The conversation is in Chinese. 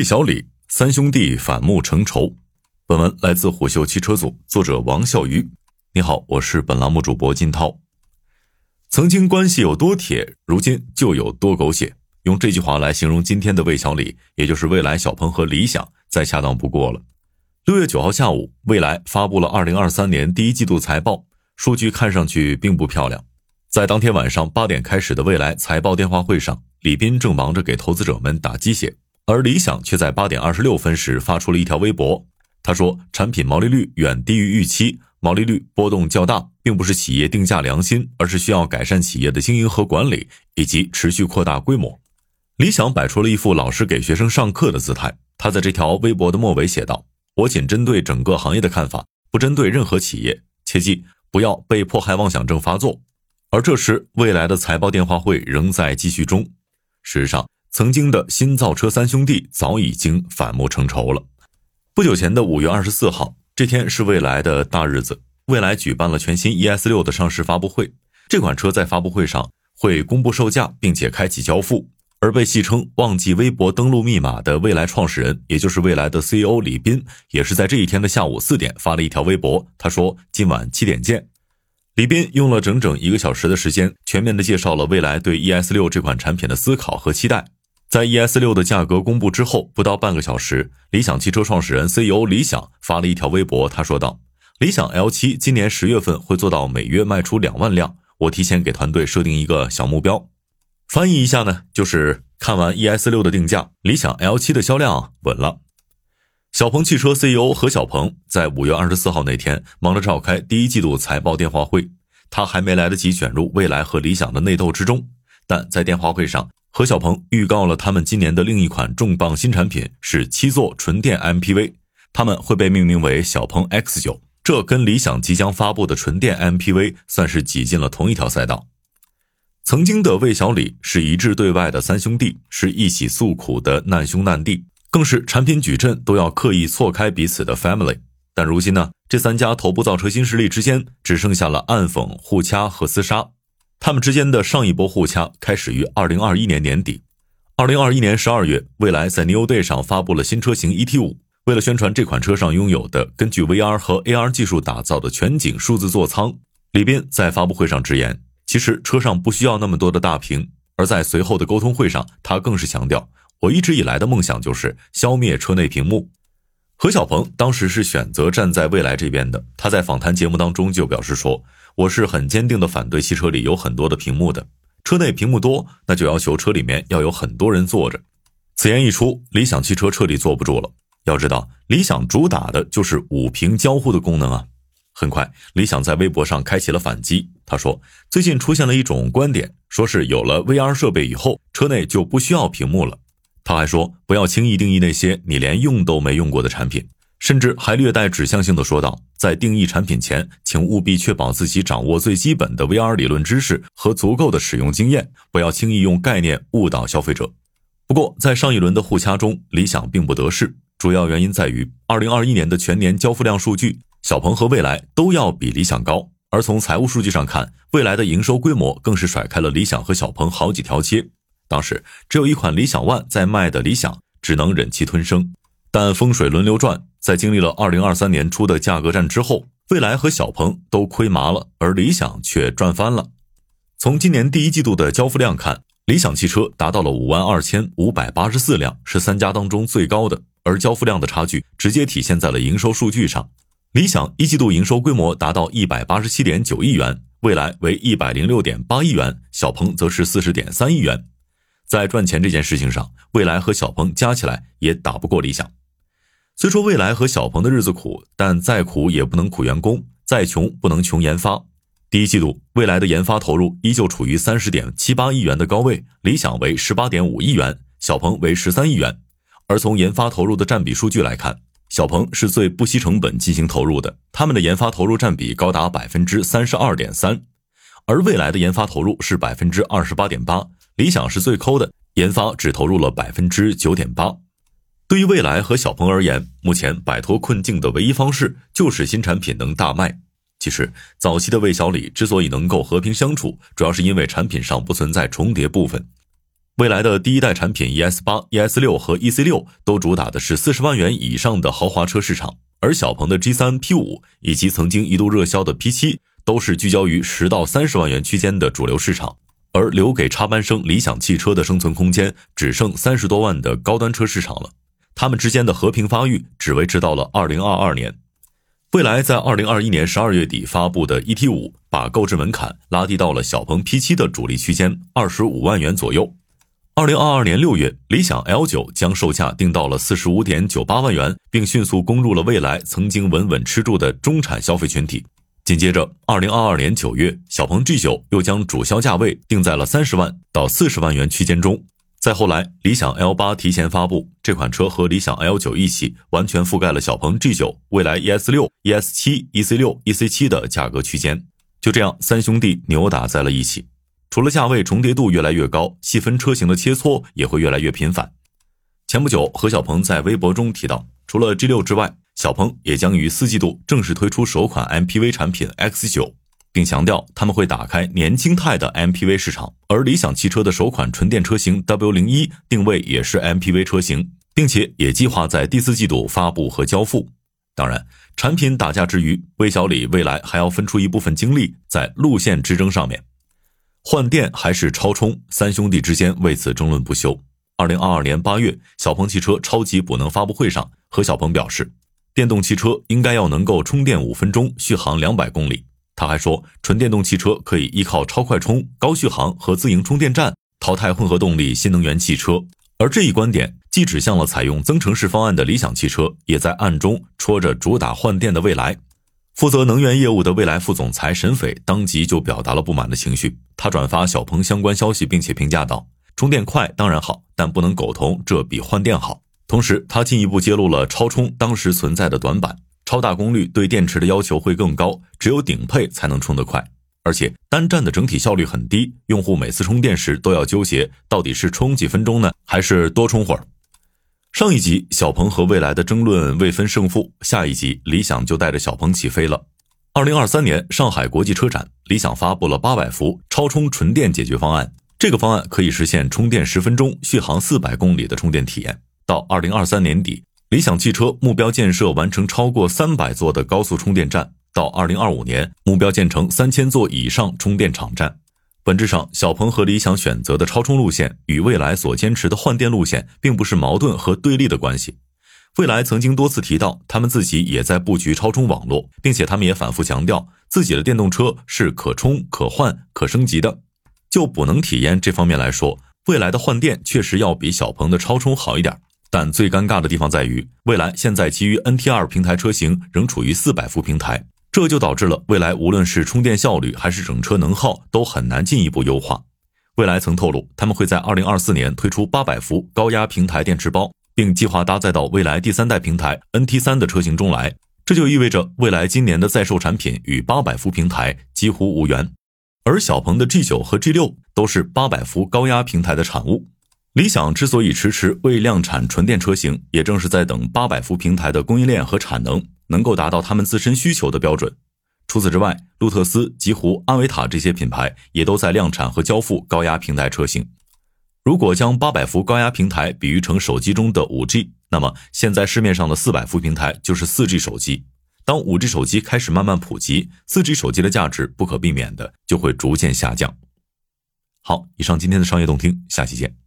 魏小李三兄弟反目成仇。本文来自虎嗅汽车组，作者王笑鱼。你好，我是本栏目主播金涛。曾经关系有多铁，如今就有多狗血。用这句话来形容今天的魏小李，也就是未来、小鹏和理想，再恰当不过了。六月九号下午，蔚来发布了二零二三年第一季度财报，数据看上去并不漂亮。在当天晚上八点开始的未来财报电话会上，李斌正忙着给投资者们打鸡血，而理想却在八点二十六分时发出了一条微博。他说：“产品毛利率远低于预期，毛利率波动较大，并不是企业定价良心，而是需要改善企业的经营和管理，以及持续扩大规模。”理想摆出了一副老师给学生上课的姿态。他在这条微博的末尾写道：“我仅针对整个行业的看法，不针对任何企业，切记不要被迫害妄想症发作。”而这时，未来的财报电话会仍在继续中。事实上，曾经的新造车三兄弟早已经反目成仇了。不久前的五月二十四号，这天是未来的大日子。未来举办了全新 ES 六的上市发布会。这款车在发布会上会公布售价，并且开启交付。而被戏称“忘记微博登录密码”的未来创始人，也就是未来的 CEO 李斌，也是在这一天的下午四点发了一条微博。他说：“今晚七点见。”李斌用了整整一个小时的时间，全面的介绍了未来对 ES 六这款产品的思考和期待。在 ES 六的价格公布之后，不到半个小时，理想汽车创始人 CEO 李想发了一条微博，他说道：“理想 L 七今年十月份会做到每月卖出两万辆，我提前给团队设定一个小目标。”翻译一下呢，就是看完 ES 六的定价，理想 L 七的销量稳了。小鹏汽车 CEO 何小鹏在五月二十四号那天忙着召开第一季度财报电话会，他还没来得及卷入未来和理想的内斗之中，但在电话会上，何小鹏预告了他们今年的另一款重磅新产品是七座纯电 MPV，他们会被命名为小鹏 X 九，这跟理想即将发布的纯电 MPV 算是挤进了同一条赛道。曾经的魏小李是一致对外的三兄弟，是一起诉苦的难兄难弟。更是产品矩阵都要刻意错开彼此的 family，但如今呢，这三家头部造车新势力之间只剩下了暗讽、互掐和厮杀。他们之间的上一波互掐开始于二零二一年年底。二零二一年十二月，蔚来在 New Day 上发布了新车型 ET 五。为了宣传这款车上拥有的根据 VR 和 AR 技术打造的全景数字座舱，李斌在发布会上直言，其实车上不需要那么多的大屏。而在随后的沟通会上，他更是强调。我一直以来的梦想就是消灭车内屏幕。何小鹏当时是选择站在未来这边的。他在访谈节目当中就表示说：“我是很坚定的反对汽车里有很多的屏幕的。车内屏幕多，那就要求车里面要有很多人坐着。”此言一出，理想汽车彻底坐不住了。要知道，理想主打的就是五屏交互的功能啊。很快，理想在微博上开启了反击。他说：“最近出现了一种观点，说是有了 VR 设备以后，车内就不需要屏幕了。”他还说，不要轻易定义那些你连用都没用过的产品，甚至还略带指向性的说道，在定义产品前，请务必确保自己掌握最基本的 VR 理论知识和足够的使用经验，不要轻易用概念误导消费者。不过，在上一轮的互掐中，理想并不得势，主要原因在于2021年的全年交付量数据，小鹏和蔚来都要比理想高，而从财务数据上看，蔚来的营收规模更是甩开了理想和小鹏好几条街。当时只有一款理想 ONE 在卖的理想只能忍气吞声，但风水轮流转，在经历了二零二三年初的价格战之后，蔚来和小鹏都亏麻了，而理想却赚翻了。从今年第一季度的交付量看，理想汽车达到了五万二千五百八十四辆，是三家当中最高的，而交付量的差距直接体现在了营收数据上。理想一季度营收规模达到一百八十七点九亿元，蔚来为一百零六点八亿元，小鹏则是四十点三亿元。在赚钱这件事情上，蔚来和小鹏加起来也打不过理想。虽说蔚来和小鹏的日子苦，但再苦也不能苦员工，再穷不能穷研发。第一季度，蔚来的研发投入依旧处于三十点七八亿元的高位，理想为十八点五亿元，小鹏为十三亿元。而从研发投入的占比数据来看，小鹏是最不惜成本进行投入的，他们的研发投入占比高达百分之三十二点三，而蔚来的研发投入是百分之二十八点八。理想是最抠的，研发只投入了百分之九点八。对于未来和小鹏而言，目前摆脱困境的唯一方式就是新产品能大卖。其实，早期的魏小李之所以能够和平相处，主要是因为产品上不存在重叠部分。未来的第一代产品 ES 八、ES 六和 EC 六都主打的是四十万元以上的豪华车市场，而小鹏的 G 三、P 五以及曾经一度热销的 P 七都是聚焦于十到三十万元区间的主流市场，而留给插班生理想汽车的生存空间只剩三十多万的高端车市场了。他们之间的和平发育只维持到了二零二二年。蔚来在二零二一年十二月底发布的 ET 五，把购置门槛拉低到了小鹏 P 七的主力区间二十五万元左右。二零二二年六月，理想 L 九将售价定到了四十五点九八万元，并迅速攻入了蔚来曾经稳稳吃住的中产消费群体。紧接着，二零二二年九月，小鹏 G 九又将主销价位定在了三十万到四十万元区间中。再后来，理想 L 八提前发布，这款车和理想 L 九一起，完全覆盖了小鹏 G 九、蔚来 ES 六、ES 七、EC 六、EC 七的价格区间。就这样，三兄弟扭打在了一起。除了价位重叠度越来越高，细分车型的切磋也会越来越频繁。前不久，何小鹏在微博中提到，除了 G 六之外，小鹏也将于四季度正式推出首款 MPV 产品 X 九。并强调他们会打开年轻态的 MPV 市场，而理想汽车的首款纯电车型 W 零一定位也是 MPV 车型，并且也计划在第四季度发布和交付。当然，产品打架之余，魏小李未来还要分出一部分精力在路线之争上面，换电还是超充，三兄弟之间为此争论不休。二零二二年八月，小鹏汽车超级补能发布会上，何小鹏表示，电动汽车应该要能够充电五分钟，续航两百公里。他还说，纯电动汽车可以依靠超快充、高续航和自营充电站淘汰混合动力新能源汽车。而这一观点既指向了采用增程式方案的理想汽车，也在暗中戳着主打换电的未来。负责能源业务的未来副总裁沈斐当即就表达了不满的情绪。他转发小鹏相关消息，并且评价道：“充电快当然好，但不能苟同，这比换电好。”同时，他进一步揭露了超充当时存在的短板。超大功率对电池的要求会更高，只有顶配才能充得快，而且单站的整体效率很低，用户每次充电时都要纠结到底是充几分钟呢，还是多充会儿。上一集小鹏和未来的争论未分胜负，下一集理想就带着小鹏起飞了。二零二三年上海国际车展，理想发布了八百伏超充纯电解决方案，这个方案可以实现充电十分钟、续航四百公里的充电体验。到二零二三年底。理想汽车目标建设完成超过三百座的高速充电站，到二零二五年目标建成三千座以上充电场站。本质上，小鹏和理想选择的超充路线与未来所坚持的换电路线并不是矛盾和对立的关系。未来曾经多次提到，他们自己也在布局超充网络，并且他们也反复强调自己的电动车是可充、可换、可升级的。就补能体验这方面来说，未来的换电确实要比小鹏的超充好一点。但最尴尬的地方在于，蔚来现在基于 NT2 平台车型仍处于四百伏平台，这就导致了蔚来无论是充电效率还是整车能耗都很难进一步优化。蔚来曾透露，他们会在二零二四年推出八百伏高压平台电池包，并计划搭载到蔚来第三代平台 NT3 的车型中来。这就意味着蔚来今年的在售产品与八百伏平台几乎无缘，而小鹏的 G9 和 G6 都是八百伏高压平台的产物。理想之所以迟迟未量产纯电车型，也正是在等八百伏平台的供应链和产能能够达到他们自身需求的标准。除此之外，路特斯、极狐、安维塔这些品牌也都在量产和交付高压平台车型。如果将八百伏高压平台比喻成手机中的五 G，那么现在市面上的四百伏平台就是四 G 手机。当五 G 手机开始慢慢普及，四 G 手机的价值不可避免的就会逐渐下降。好，以上今天的商业动听，下期见。